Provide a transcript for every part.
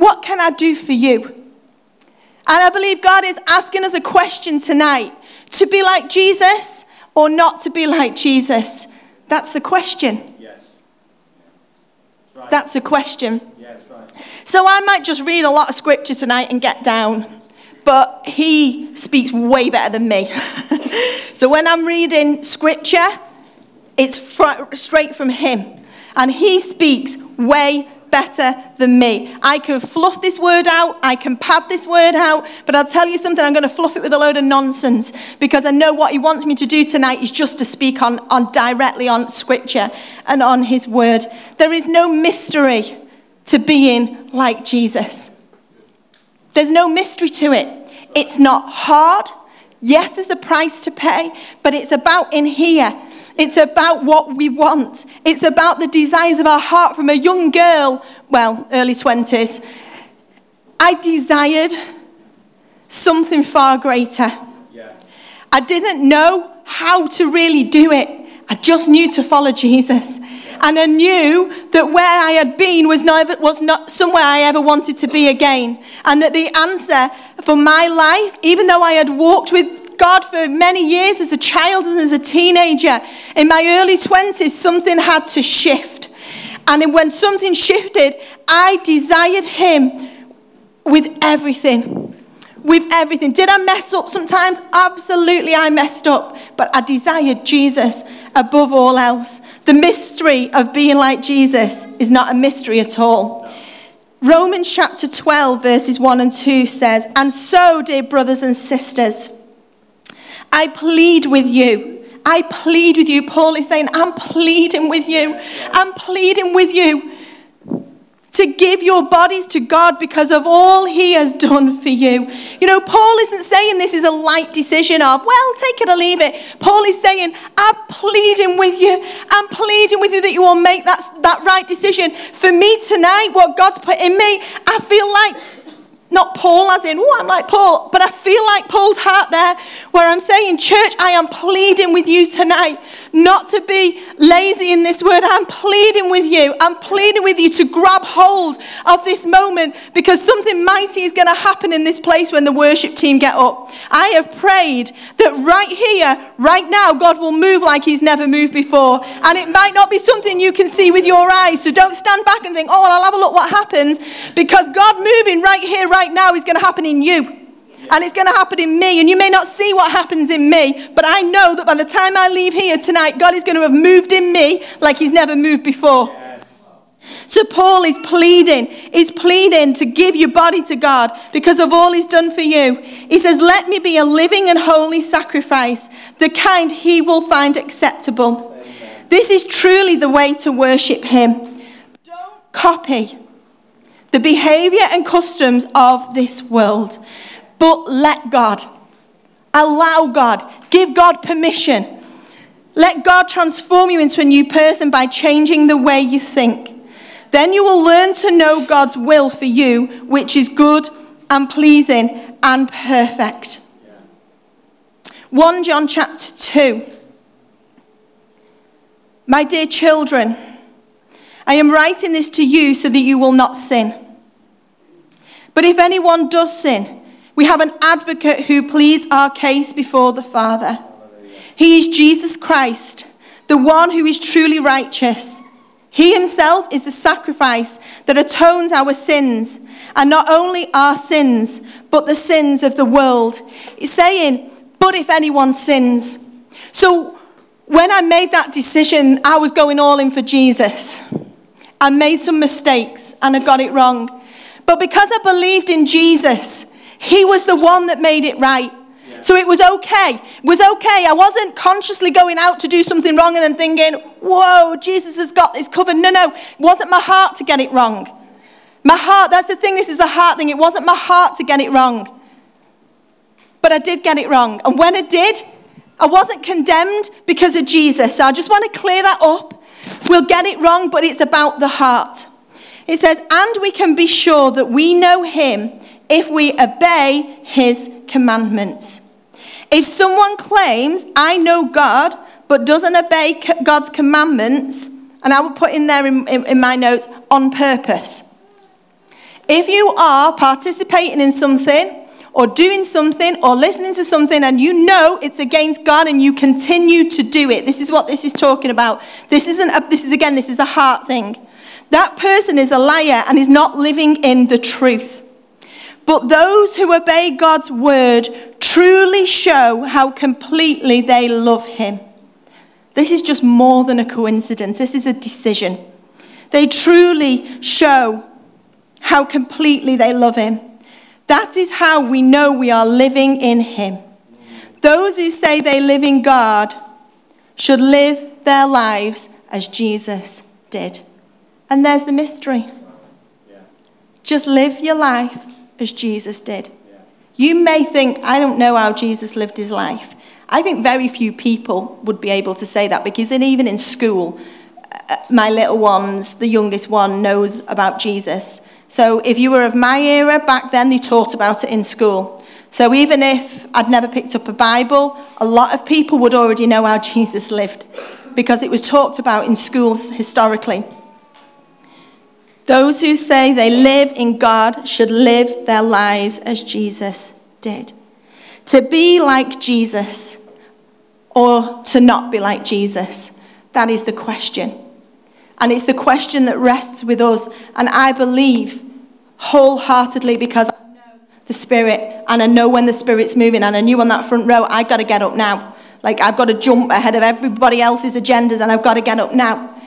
What can I do for you? And I believe God is asking us a question tonight to be like Jesus or not to be like Jesus. That's the question. Yes. Right. That's the question. Yeah, that's right. So I might just read a lot of scripture tonight and get down, but he speaks way better than me. so when I'm reading scripture, it's fr- straight from him, and he speaks way better than me. I can fluff this word out, I can pad this word out, but I'll tell you something, I'm going to fluff it with a load of nonsense because I know what he wants me to do tonight is just to speak on, on directly on scripture and on his word. There is no mystery to being like Jesus. There's no mystery to it. It's not hard. Yes, there's a price to pay, but it's about in here. It's about what we want. It's about the desires of our heart from a young girl, well, early 20s. I desired something far greater. Yeah. I didn't know how to really do it. I just knew to follow Jesus. And I knew that where I had been was not, was not somewhere I ever wanted to be again. And that the answer for my life, even though I had walked with God for many years as a child and as a teenager, in my early 20s, something had to shift. And when something shifted, I desired Him with everything with everything. Did I mess up sometimes? Absolutely, I messed up. But I desired Jesus above all else. The mystery of being like Jesus is not a mystery at all. Romans chapter 12, verses 1 and 2 says, And so, dear brothers and sisters, I plead with you. I plead with you. Paul is saying, I'm pleading with you. I'm pleading with you to give your bodies to God because of all He has done for you. You know, Paul isn't saying this is a light decision of, well, take it or leave it. Paul is saying, I'm pleading with you. I'm pleading with you that you will make that, that right decision. For me tonight, what God's put in me, I feel like not Paul as in, oh, I'm like Paul, but I feel like Paul's heart there, where I'm saying, Church, I am pleading with you tonight not to be lazy in this word. I'm pleading with you. I'm pleading with you to grab hold of this moment because something mighty is going to happen in this place when the worship team get up. I have prayed that right here, right now, God will move like He's never moved before. And it might not be something you can see with your eyes. So don't stand back and think, oh, well, I'll have a look what happens because God moving right here, right right now is going to happen in you. And it's going to happen in me. And you may not see what happens in me, but I know that by the time I leave here tonight, God is going to have moved in me like He's never moved before. So Paul is pleading, he's pleading to give your body to God because of all he's done for you. He says, Let me be a living and holy sacrifice, the kind he will find acceptable. This is truly the way to worship him. Don't copy the behavior and customs of this world. But let God, allow God, give God permission. Let God transform you into a new person by changing the way you think. Then you will learn to know God's will for you, which is good and pleasing and perfect. 1 John chapter 2. My dear children, I am writing this to you so that you will not sin. But if anyone does sin, we have an advocate who pleads our case before the Father. He is Jesus Christ, the one who is truly righteous. He himself is the sacrifice that atones our sins, and not only our sins, but the sins of the world. He's saying, but if anyone sins. So when I made that decision, I was going all in for Jesus. I made some mistakes and I got it wrong. But because I believed in Jesus, He was the one that made it right. So it was okay. It was okay. I wasn't consciously going out to do something wrong and then thinking, whoa, Jesus has got this covered. No, no. It wasn't my heart to get it wrong. My heart, that's the thing, this is a heart thing. It wasn't my heart to get it wrong. But I did get it wrong. And when I did, I wasn't condemned because of Jesus. So I just want to clear that up. We'll get it wrong, but it's about the heart. It says, and we can be sure that we know him if we obey his commandments. If someone claims, I know God, but doesn't obey God's commandments, and I will put in there in, in, in my notes, on purpose. If you are participating in something, or doing something or listening to something and you know it's against God and you continue to do it. This is what this is talking about. This isn't a, this is again this is a heart thing. That person is a liar and is not living in the truth. But those who obey God's word truly show how completely they love him. This is just more than a coincidence. This is a decision. They truly show how completely they love him. That is how we know we are living in Him. Those who say they live in God should live their lives as Jesus did. And there's the mystery. Just live your life as Jesus did. You may think, I don't know how Jesus lived his life. I think very few people would be able to say that because even in school, uh, my little ones, the youngest one, knows about Jesus. So if you were of my era back then, they taught about it in school. So even if I'd never picked up a Bible, a lot of people would already know how Jesus lived because it was talked about in schools historically. Those who say they live in God should live their lives as Jesus did. To be like Jesus or to not be like Jesus, that is the question. And it's the question that rests with us. And I believe wholeheartedly because I know the Spirit and I know when the Spirit's moving. And I knew on that front row, I've got to get up now. Like I've got to jump ahead of everybody else's agendas and I've got to get up now.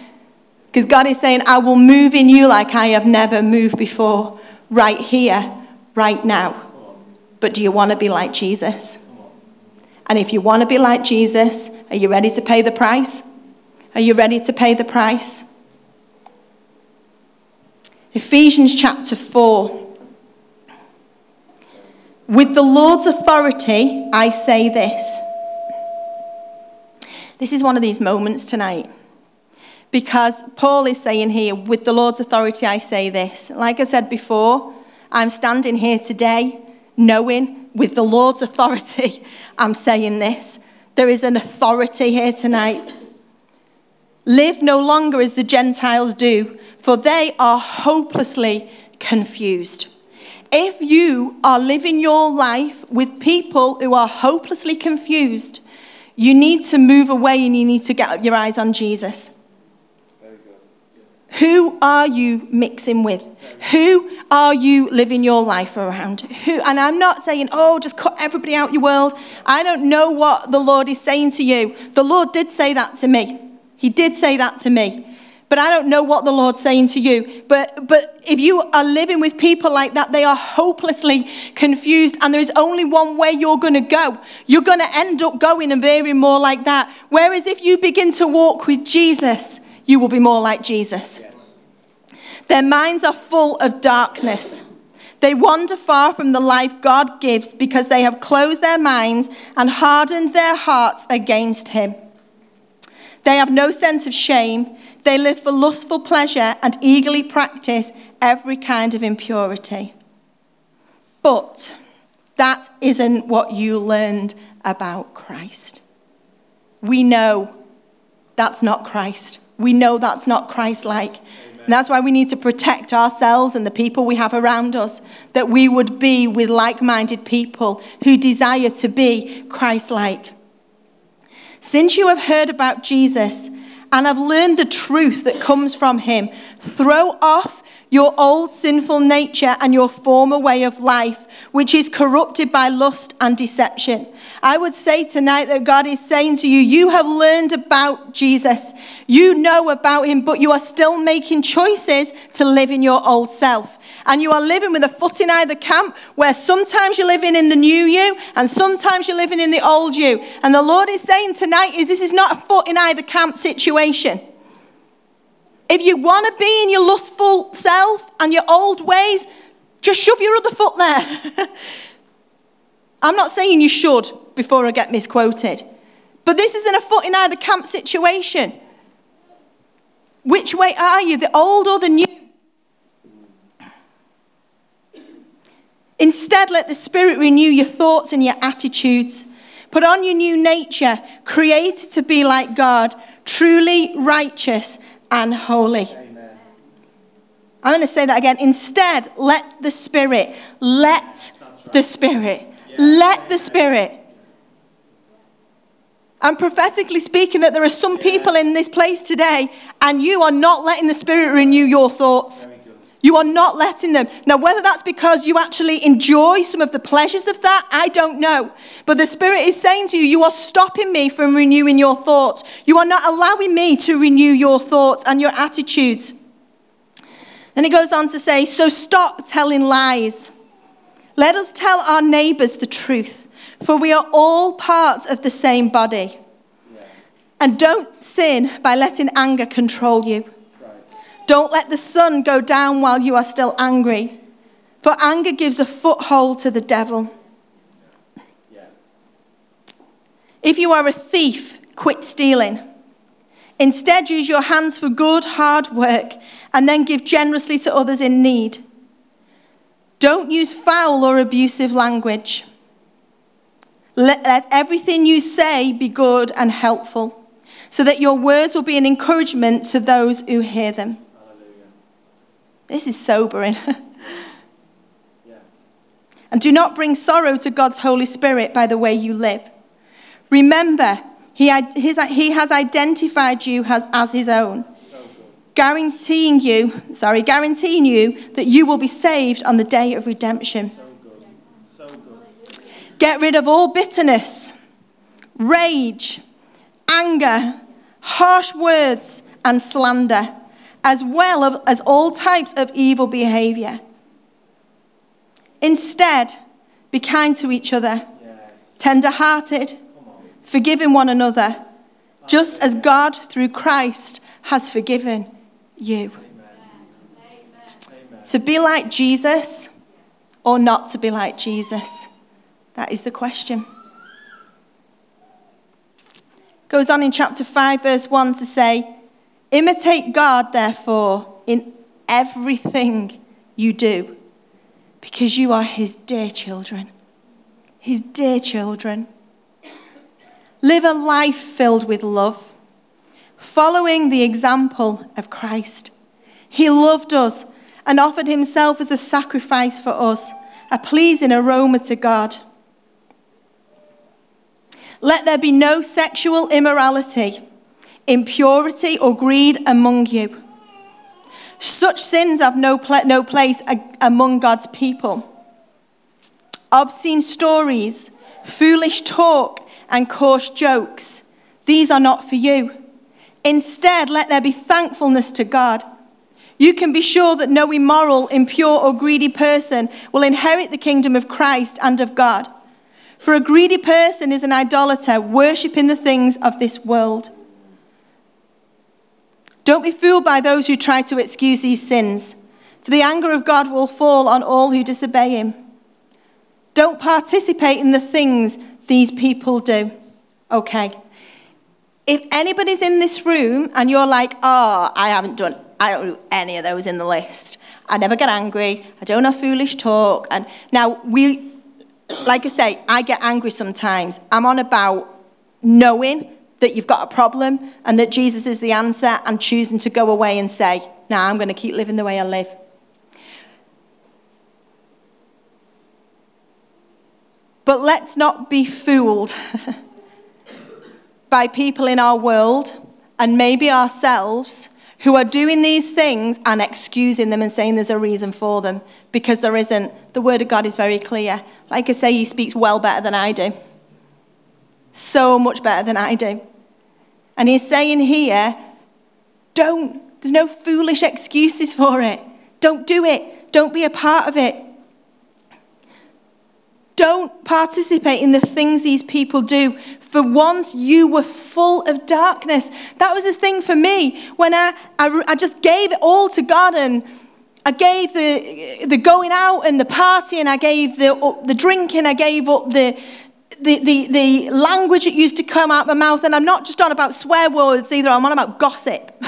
Because God is saying, I will move in you like I have never moved before, right here, right now. But do you want to be like Jesus? And if you want to be like Jesus, are you ready to pay the price? Are you ready to pay the price? Ephesians chapter 4. With the Lord's authority, I say this. This is one of these moments tonight. Because Paul is saying here, with the Lord's authority, I say this. Like I said before, I'm standing here today knowing with the Lord's authority, I'm saying this. There is an authority here tonight. Live no longer as the Gentiles do, for they are hopelessly confused. If you are living your life with people who are hopelessly confused, you need to move away and you need to get your eyes on Jesus. Who are you mixing with? Who are you living your life around? Who, and I'm not saying, oh, just cut everybody out your world. I don't know what the Lord is saying to you. The Lord did say that to me. He did say that to me. But I don't know what the Lord's saying to you. But, but if you are living with people like that, they are hopelessly confused, and there is only one way you're going to go. You're going to end up going and being more like that. Whereas if you begin to walk with Jesus, you will be more like Jesus. Their minds are full of darkness. They wander far from the life God gives because they have closed their minds and hardened their hearts against Him. They have no sense of shame. They live for lustful pleasure and eagerly practice every kind of impurity. But that isn't what you learned about Christ. We know that's not Christ. We know that's not Christ like. That's why we need to protect ourselves and the people we have around us, that we would be with like minded people who desire to be Christ like. Since you have heard about Jesus and have learned the truth that comes from him, throw off your old sinful nature and your former way of life, which is corrupted by lust and deception. I would say tonight that God is saying to you, you have learned about Jesus. You know about him, but you are still making choices to live in your old self and you are living with a foot in either camp where sometimes you're living in the new you and sometimes you're living in the old you. And the Lord is saying tonight is this is not a foot in either camp situation. If you want to be in your lustful self and your old ways, just shove your other foot there. I'm not saying you should before I get misquoted. But this isn't a foot in either camp situation. Which way are you, the old or the new? Instead, let the Spirit renew your thoughts and your attitudes. Put on your new nature, created to be like God, truly righteous and holy. Amen. I'm going to say that again. Instead, let the Spirit, let the Spirit, let the Spirit. I'm prophetically speaking that there are some people in this place today, and you are not letting the Spirit renew your thoughts. You are not letting them. Now, whether that's because you actually enjoy some of the pleasures of that, I don't know. But the Spirit is saying to you, you are stopping me from renewing your thoughts. You are not allowing me to renew your thoughts and your attitudes. Then he goes on to say, So stop telling lies. Let us tell our neighbours the truth, for we are all part of the same body. And don't sin by letting anger control you. Don't let the sun go down while you are still angry, for anger gives a foothold to the devil. If you are a thief, quit stealing. Instead, use your hands for good, hard work, and then give generously to others in need. Don't use foul or abusive language. Let, let everything you say be good and helpful, so that your words will be an encouragement to those who hear them. This is sobering. yeah. And do not bring sorrow to God's Holy Spirit by the way you live. Remember, he, his, he has identified you as, as his own, so guaranteeing you, sorry, guaranteeing you that you will be saved on the day of redemption. So so Get rid of all bitterness, rage, anger, harsh words, and slander as well as all types of evil behavior. Instead, be kind to each other, tender hearted, forgiving one another, just as God, through Christ, has forgiven you. To be like Jesus or not to be like Jesus? That is the question. Goes on in chapter 5, verse 1 to say, Imitate God, therefore, in everything you do, because you are His dear children. His dear children. Live a life filled with love, following the example of Christ. He loved us and offered Himself as a sacrifice for us, a pleasing aroma to God. Let there be no sexual immorality impurity, or greed among you. Such sins have no, pl- no place among God's people. Obscene stories, foolish talk, and coarse jokes, these are not for you. Instead, let there be thankfulness to God. You can be sure that no immoral, impure, or greedy person will inherit the kingdom of Christ and of God. For a greedy person is an idolater, worshipping the things of this world. Don't be fooled by those who try to excuse these sins, for the anger of God will fall on all who disobey him. Don't participate in the things these people do. Okay. If anybody's in this room and you're like, oh, I haven't done, I don't do any of those in the list. I never get angry. I don't have foolish talk. And now we, like I say, I get angry sometimes. I'm on about knowing that you've got a problem and that Jesus is the answer and choosing to go away and say, Nah, I'm going to keep living the way I live. But let's not be fooled by people in our world and maybe ourselves who are doing these things and excusing them and saying there's a reason for them because there isn't. The Word of God is very clear. Like I say, He speaks well better than I do. So much better than I do. And he's saying here, don't. There's no foolish excuses for it. Don't do it. Don't be a part of it. Don't participate in the things these people do. For once you were full of darkness. That was the thing for me when I, I, I just gave it all to God and I gave the, the going out and the party and I gave the, the drinking, I gave up the, the, the, the language that used to come out of my mouth, and I'm not just on about swear words either, I'm on about gossip.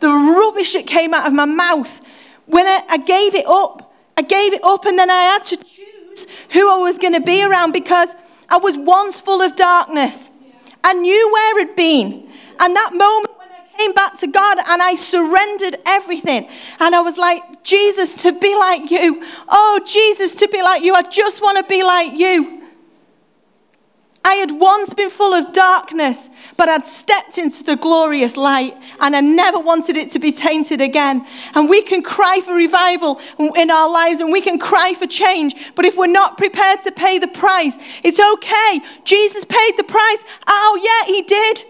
the rubbish that came out of my mouth. When I, I gave it up, I gave it up, and then I had to choose who I was going to be around because I was once full of darkness. I knew where it'd been. And that moment when I came back to God and I surrendered everything. And I was like, Jesus, to be like you. Oh, Jesus, to be like you. I just want to be like you. Had once been full of darkness, but I'd stepped into the glorious light and I never wanted it to be tainted again. And we can cry for revival in our lives and we can cry for change, but if we're not prepared to pay the price, it's okay. Jesus paid the price. Oh, yeah, he did.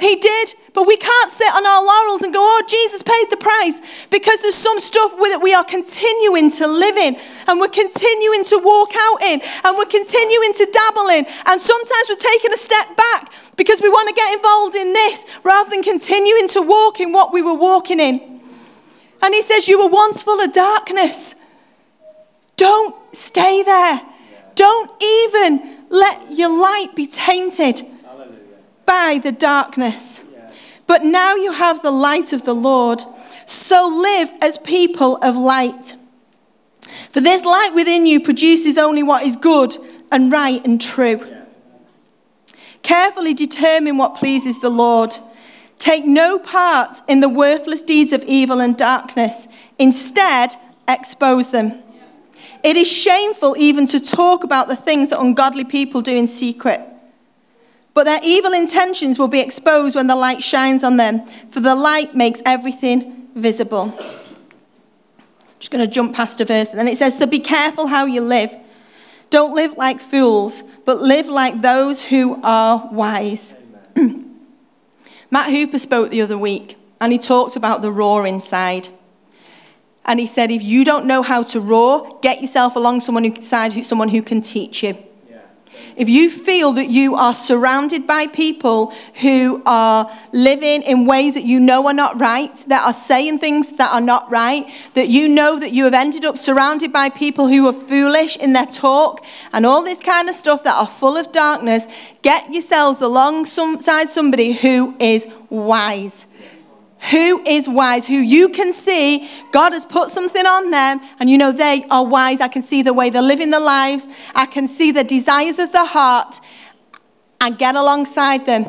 He did. But we can't sit on our laurels and go, oh, Jesus paid the price. Because there's some stuff that we are continuing to live in and we're continuing to walk out in and we're continuing to dabble in. And sometimes we're taking a step back because we want to get involved in this rather than continuing to walk in what we were walking in. And he says, You were once full of darkness. Don't stay there. Don't even let your light be tainted by the darkness. But now you have the light of the Lord. So live as people of light. For this light within you produces only what is good and right and true. Carefully determine what pleases the Lord. Take no part in the worthless deeds of evil and darkness. Instead, expose them. It is shameful even to talk about the things that ungodly people do in secret. But their evil intentions will be exposed when the light shines on them, for the light makes everything visible. Just going to jump past a verse. And then it says, So be careful how you live. Don't live like fools, but live like those who are wise. Matt Hooper spoke the other week, and he talked about the roar inside. And he said, if you don't know how to roar, get yourself along someone who, someone who can teach you if you feel that you are surrounded by people who are living in ways that you know are not right, that are saying things that are not right, that you know that you have ended up surrounded by people who are foolish in their talk and all this kind of stuff that are full of darkness, get yourselves alongside somebody who is wise who is wise, who you can see God has put something on them, and you know they are wise. I can see the way they're living their lives, I can see the desires of their heart, and get alongside them.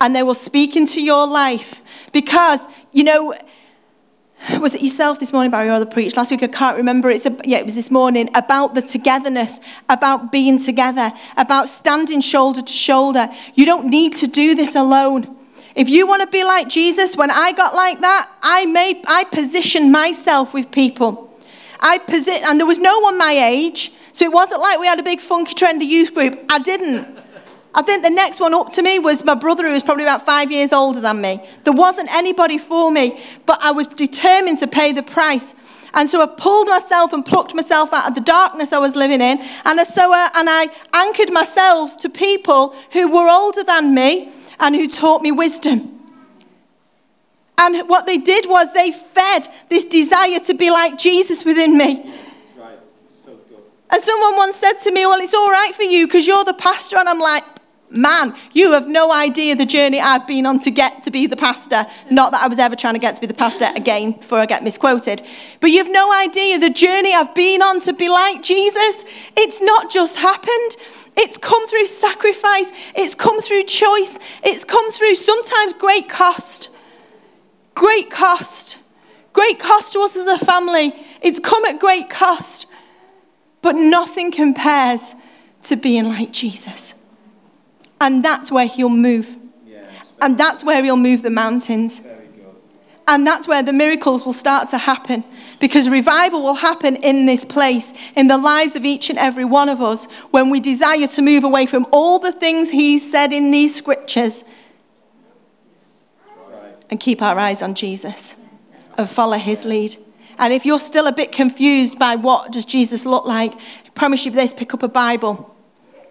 And they will speak into your life. Because, you know, was it yourself this morning, Barry, or the preach last week? I can't remember. It's a, yeah, it was this morning about the togetherness, about being together, about standing shoulder to shoulder. You don't need to do this alone. If you want to be like Jesus, when I got like that, I made I positioned myself with people. I posi- and there was no one my age, so it wasn't like we had a big funky trendy youth group. I didn't. I think the next one up to me was my brother, who was probably about five years older than me. There wasn't anybody for me, but I was determined to pay the price. And so I pulled myself and plucked myself out of the darkness I was living in. And so I, and I anchored myself to people who were older than me and who taught me wisdom. And what they did was they fed this desire to be like Jesus within me. And someone once said to me, Well, it's all right for you because you're the pastor. And I'm like, Man, you have no idea the journey I've been on to get to be the pastor. Not that I was ever trying to get to be the pastor again before I get misquoted. But you've no idea the journey I've been on to be like Jesus. It's not just happened. It's come through sacrifice, it's come through choice, it's come through sometimes great cost. Great cost. Great cost to us as a family. It's come at great cost. But nothing compares to being like Jesus. And that's where he'll move. And that's where he'll move the mountains. And that's where the miracles will start to happen because revival will happen in this place, in the lives of each and every one of us, when we desire to move away from all the things He said in these scriptures and keep our eyes on Jesus and follow His lead. And if you're still a bit confused by what does Jesus look like, I promise you this pick up a Bible,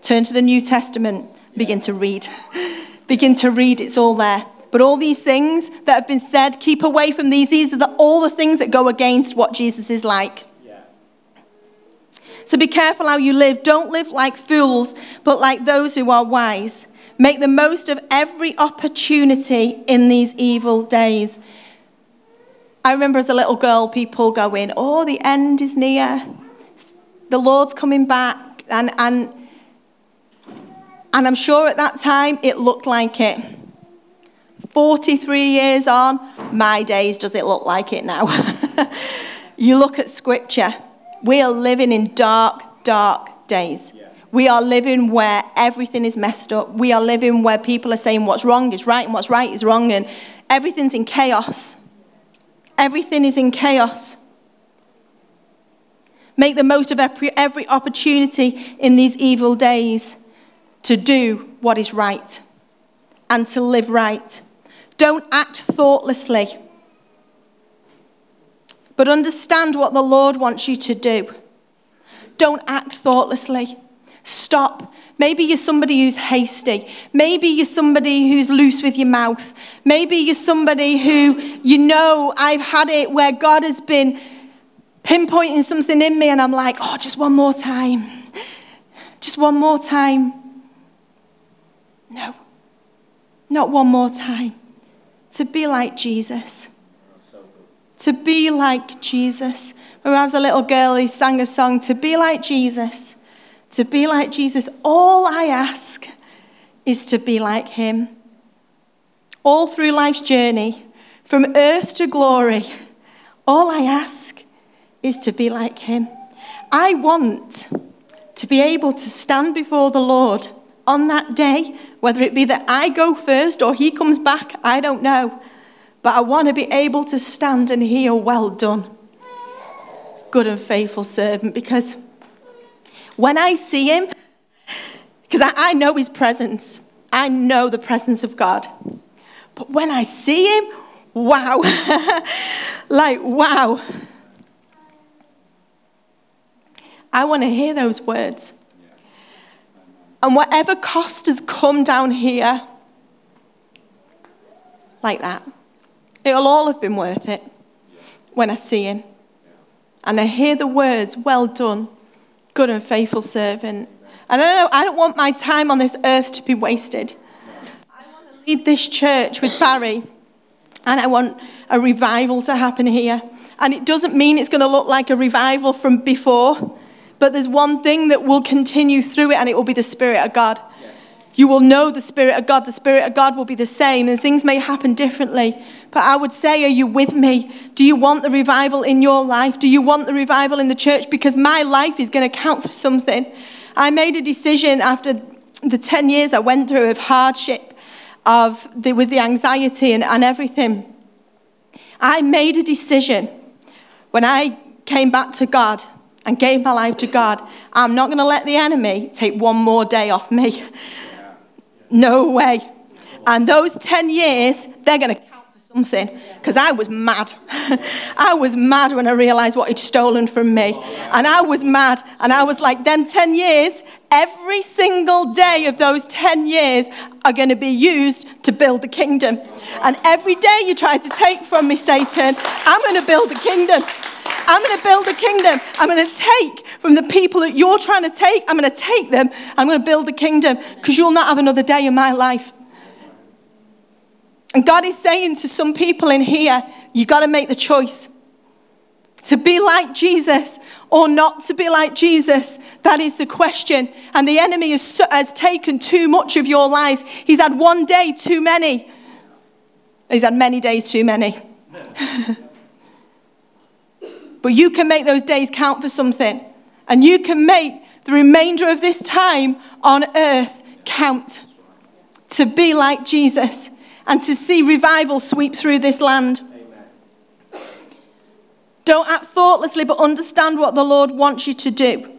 turn to the New Testament, begin to read. Begin to read, it's all there. But all these things that have been said, keep away from these. These are the, all the things that go against what Jesus is like. So be careful how you live. Don't live like fools, but like those who are wise. Make the most of every opportunity in these evil days. I remember as a little girl, people going, Oh, the end is near. The Lord's coming back. And, and, and I'm sure at that time it looked like it. 43 years on, my days, does it look like it now? you look at scripture, we are living in dark, dark days. We are living where everything is messed up. We are living where people are saying what's wrong is right and what's right is wrong, and everything's in chaos. Everything is in chaos. Make the most of every, every opportunity in these evil days to do what is right and to live right. Don't act thoughtlessly, but understand what the Lord wants you to do. Don't act thoughtlessly. Stop. Maybe you're somebody who's hasty. Maybe you're somebody who's loose with your mouth. Maybe you're somebody who, you know, I've had it where God has been pinpointing something in me and I'm like, oh, just one more time. Just one more time. No, not one more time. To be like Jesus. To be like Jesus. When I was a little girl, he sang a song, To be like Jesus. To be like Jesus. All I ask is to be like him. All through life's journey, from earth to glory, all I ask is to be like him. I want to be able to stand before the Lord on that day, whether it be that I go first or he comes back, I don't know. But I want to be able to stand and hear, well done, good and faithful servant, because when I see him, because I, I, know his presence, I know the presence of God. But when I see him, wow, like, wow. I want to hear those words. And whatever cost has come down here, like that, it'll all have been worth it when I see him. And I hear the words, well done, good and faithful servant. And I don't, know, I don't want my time on this earth to be wasted. I want to lead this church with Barry, and I want a revival to happen here. And it doesn't mean it's going to look like a revival from before. But there's one thing that will continue through it, and it will be the Spirit of God. You will know the Spirit of God. The Spirit of God will be the same, and things may happen differently. But I would say, are you with me? Do you want the revival in your life? Do you want the revival in the church? Because my life is going to count for something. I made a decision after the 10 years I went through of hardship, of the, with the anxiety and, and everything. I made a decision when I came back to God and gave my life to God, I'm not going to let the enemy take one more day off me. No way. And those 10 years, they're going to count for something because I was mad. I was mad when I realized what he'd stolen from me. And I was mad. And I was like, them 10 years, every single day of those 10 years are going to be used to build the kingdom. And every day you try to take from me, Satan, I'm going to build the kingdom. I'm going to build a kingdom. I'm going to take from the people that you're trying to take, I'm going to take them. I'm going to build a kingdom because you'll not have another day in my life. And God is saying to some people in here, you got to make the choice to be like Jesus or not to be like Jesus? That is the question. And the enemy has, has, taken too much of your lives. He's had one day too many, he's had many days too many. But you can make those days count for something. And you can make the remainder of this time on earth count. To be like Jesus and to see revival sweep through this land. Amen. Don't act thoughtlessly, but understand what the Lord wants you to do.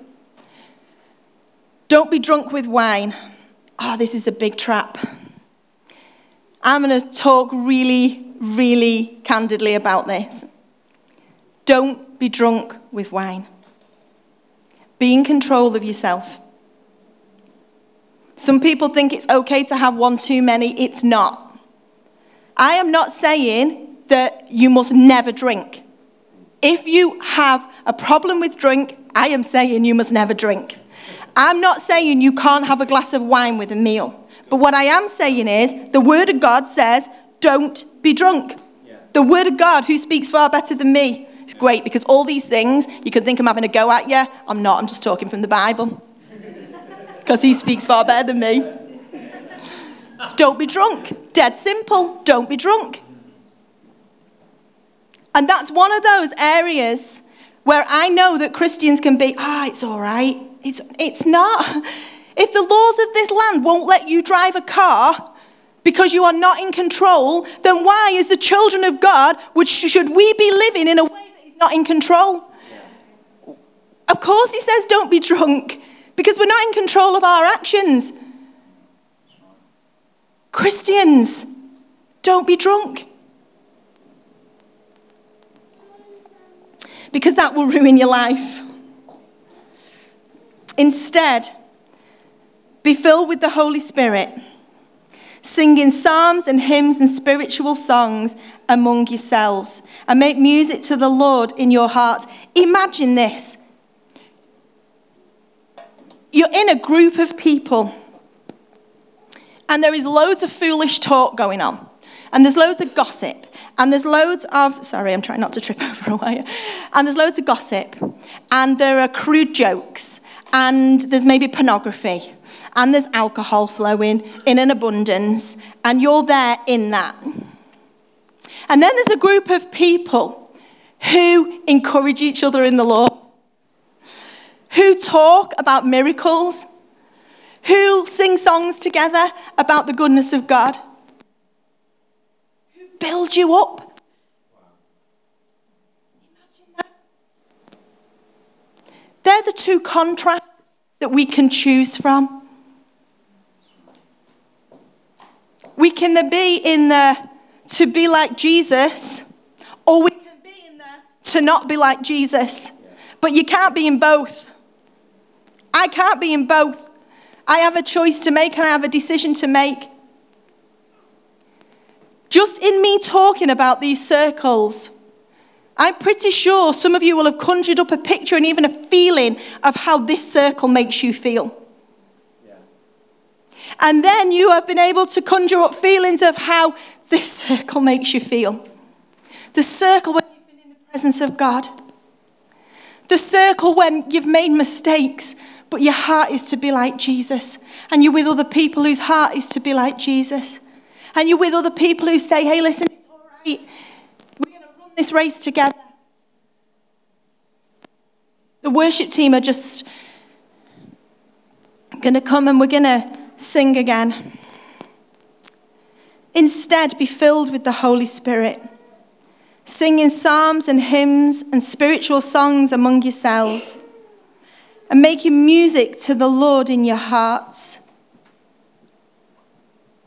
Don't be drunk with wine. Oh, this is a big trap. I'm going to talk really, really candidly about this. Don't be drunk with wine. Be in control of yourself. Some people think it's okay to have one too many. It's not. I am not saying that you must never drink. If you have a problem with drink, I am saying you must never drink. I'm not saying you can't have a glass of wine with a meal. But what I am saying is the Word of God says, don't be drunk. Yeah. The Word of God, who speaks far better than me, it's great because all these things you could think I'm having a go at you. I'm not, I'm just talking from the Bible. Because he speaks far better than me. Don't be drunk. Dead simple. Don't be drunk. And that's one of those areas where I know that Christians can be, ah, it's all right. It's, it's not. If the laws of this land won't let you drive a car because you are not in control, then why, as the children of God, would, should we be living in a way is not in control? Of course, he says, don't be drunk because we're not in control of our actions. Christians, don't be drunk. Because that will ruin your life. Instead, be filled with the Holy Spirit, singing psalms and hymns and spiritual songs among yourselves, and make music to the Lord in your heart. Imagine this. You're in a group of people, and there is loads of foolish talk going on, and there's loads of gossip, and there's loads of, sorry, I'm trying not to trip over a wire, and there's loads of gossip, and there are crude jokes, and there's maybe pornography, and there's alcohol flowing in an abundance, and you're there in that. And then there's a group of people who encourage each other in the Lord who talk about miracles, who sing songs together about the goodness of God, who build you up. They're the two contrasts that we can choose from. We there be in the to be like Jesus, or we can be in the to not be like Jesus. But you can't be in both. I can't be in both. I have a choice to make and I have a decision to make. Just in me talking about these circles, I'm pretty sure some of you will have conjured up a picture and even a feeling of how this circle makes you feel. And then you have been able to conjure up feelings of how this circle makes you feel. The circle when you've been in the presence of God. The circle when you've made mistakes but your heart is to be like Jesus. And you're with other people whose heart is to be like Jesus. And you're with other people who say, hey, listen, it's all right. We're going to run this race together. The worship team are just going to come and we're going to sing again. Instead, be filled with the Holy Spirit, singing psalms and hymns and spiritual songs among yourselves and making music to the Lord in your hearts.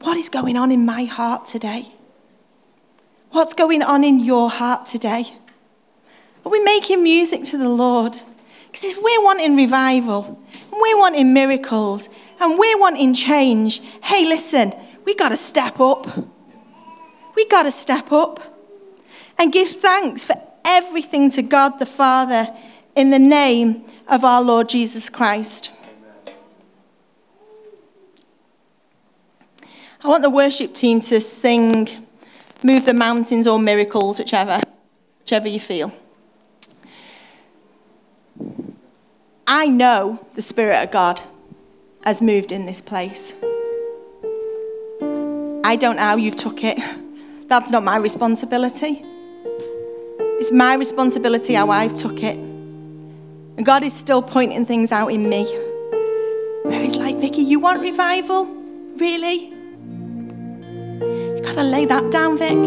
What is going on in my heart today? What's going on in your heart today? Are we making music to the Lord? Because we're wanting revival, we're wanting miracles, and we're wanting change, hey, listen, we got to step up. We got to step up and give thanks for everything to God the Father in the name of our Lord Jesus Christ. I want the worship team to sing Move the Mountains or Miracles, whichever, whichever you feel. I know the Spirit of God has moved in this place. I don't know how you've took it. That's not my responsibility. It's my responsibility how I've took it. And God is still pointing things out in me. Where He's like, Vicky, you want revival? Really? You've gotta lay that down, Vic.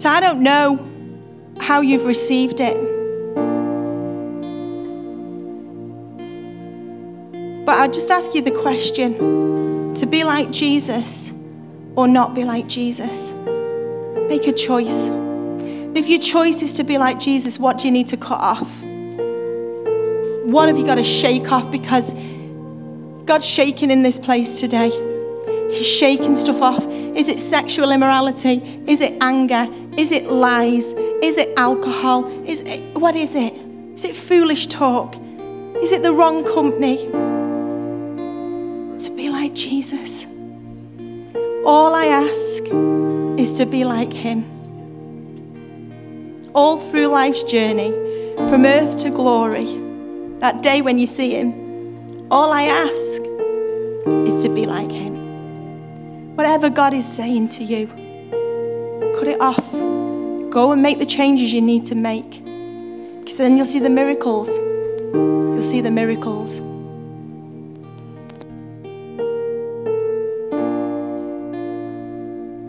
So I don't know how you've received it. But I'll just ask you the question to be like Jesus or not be like Jesus. Make a choice. If your choice is to be like Jesus, what do you need to cut off? What have you got to shake off? Because God's shaking in this place today. He's shaking stuff off. Is it sexual immorality? Is it anger? Is it lies? Is it alcohol? Is it, what is it? Is it foolish talk? Is it the wrong company? To be like Jesus. All I ask is to be like him all through life's journey, from earth to glory, that day when you see Him, all I ask, is to be like Him. Whatever God is saying to you, cut it off. Go and make the changes you need to make. Because then you'll see the miracles. You'll see the miracles.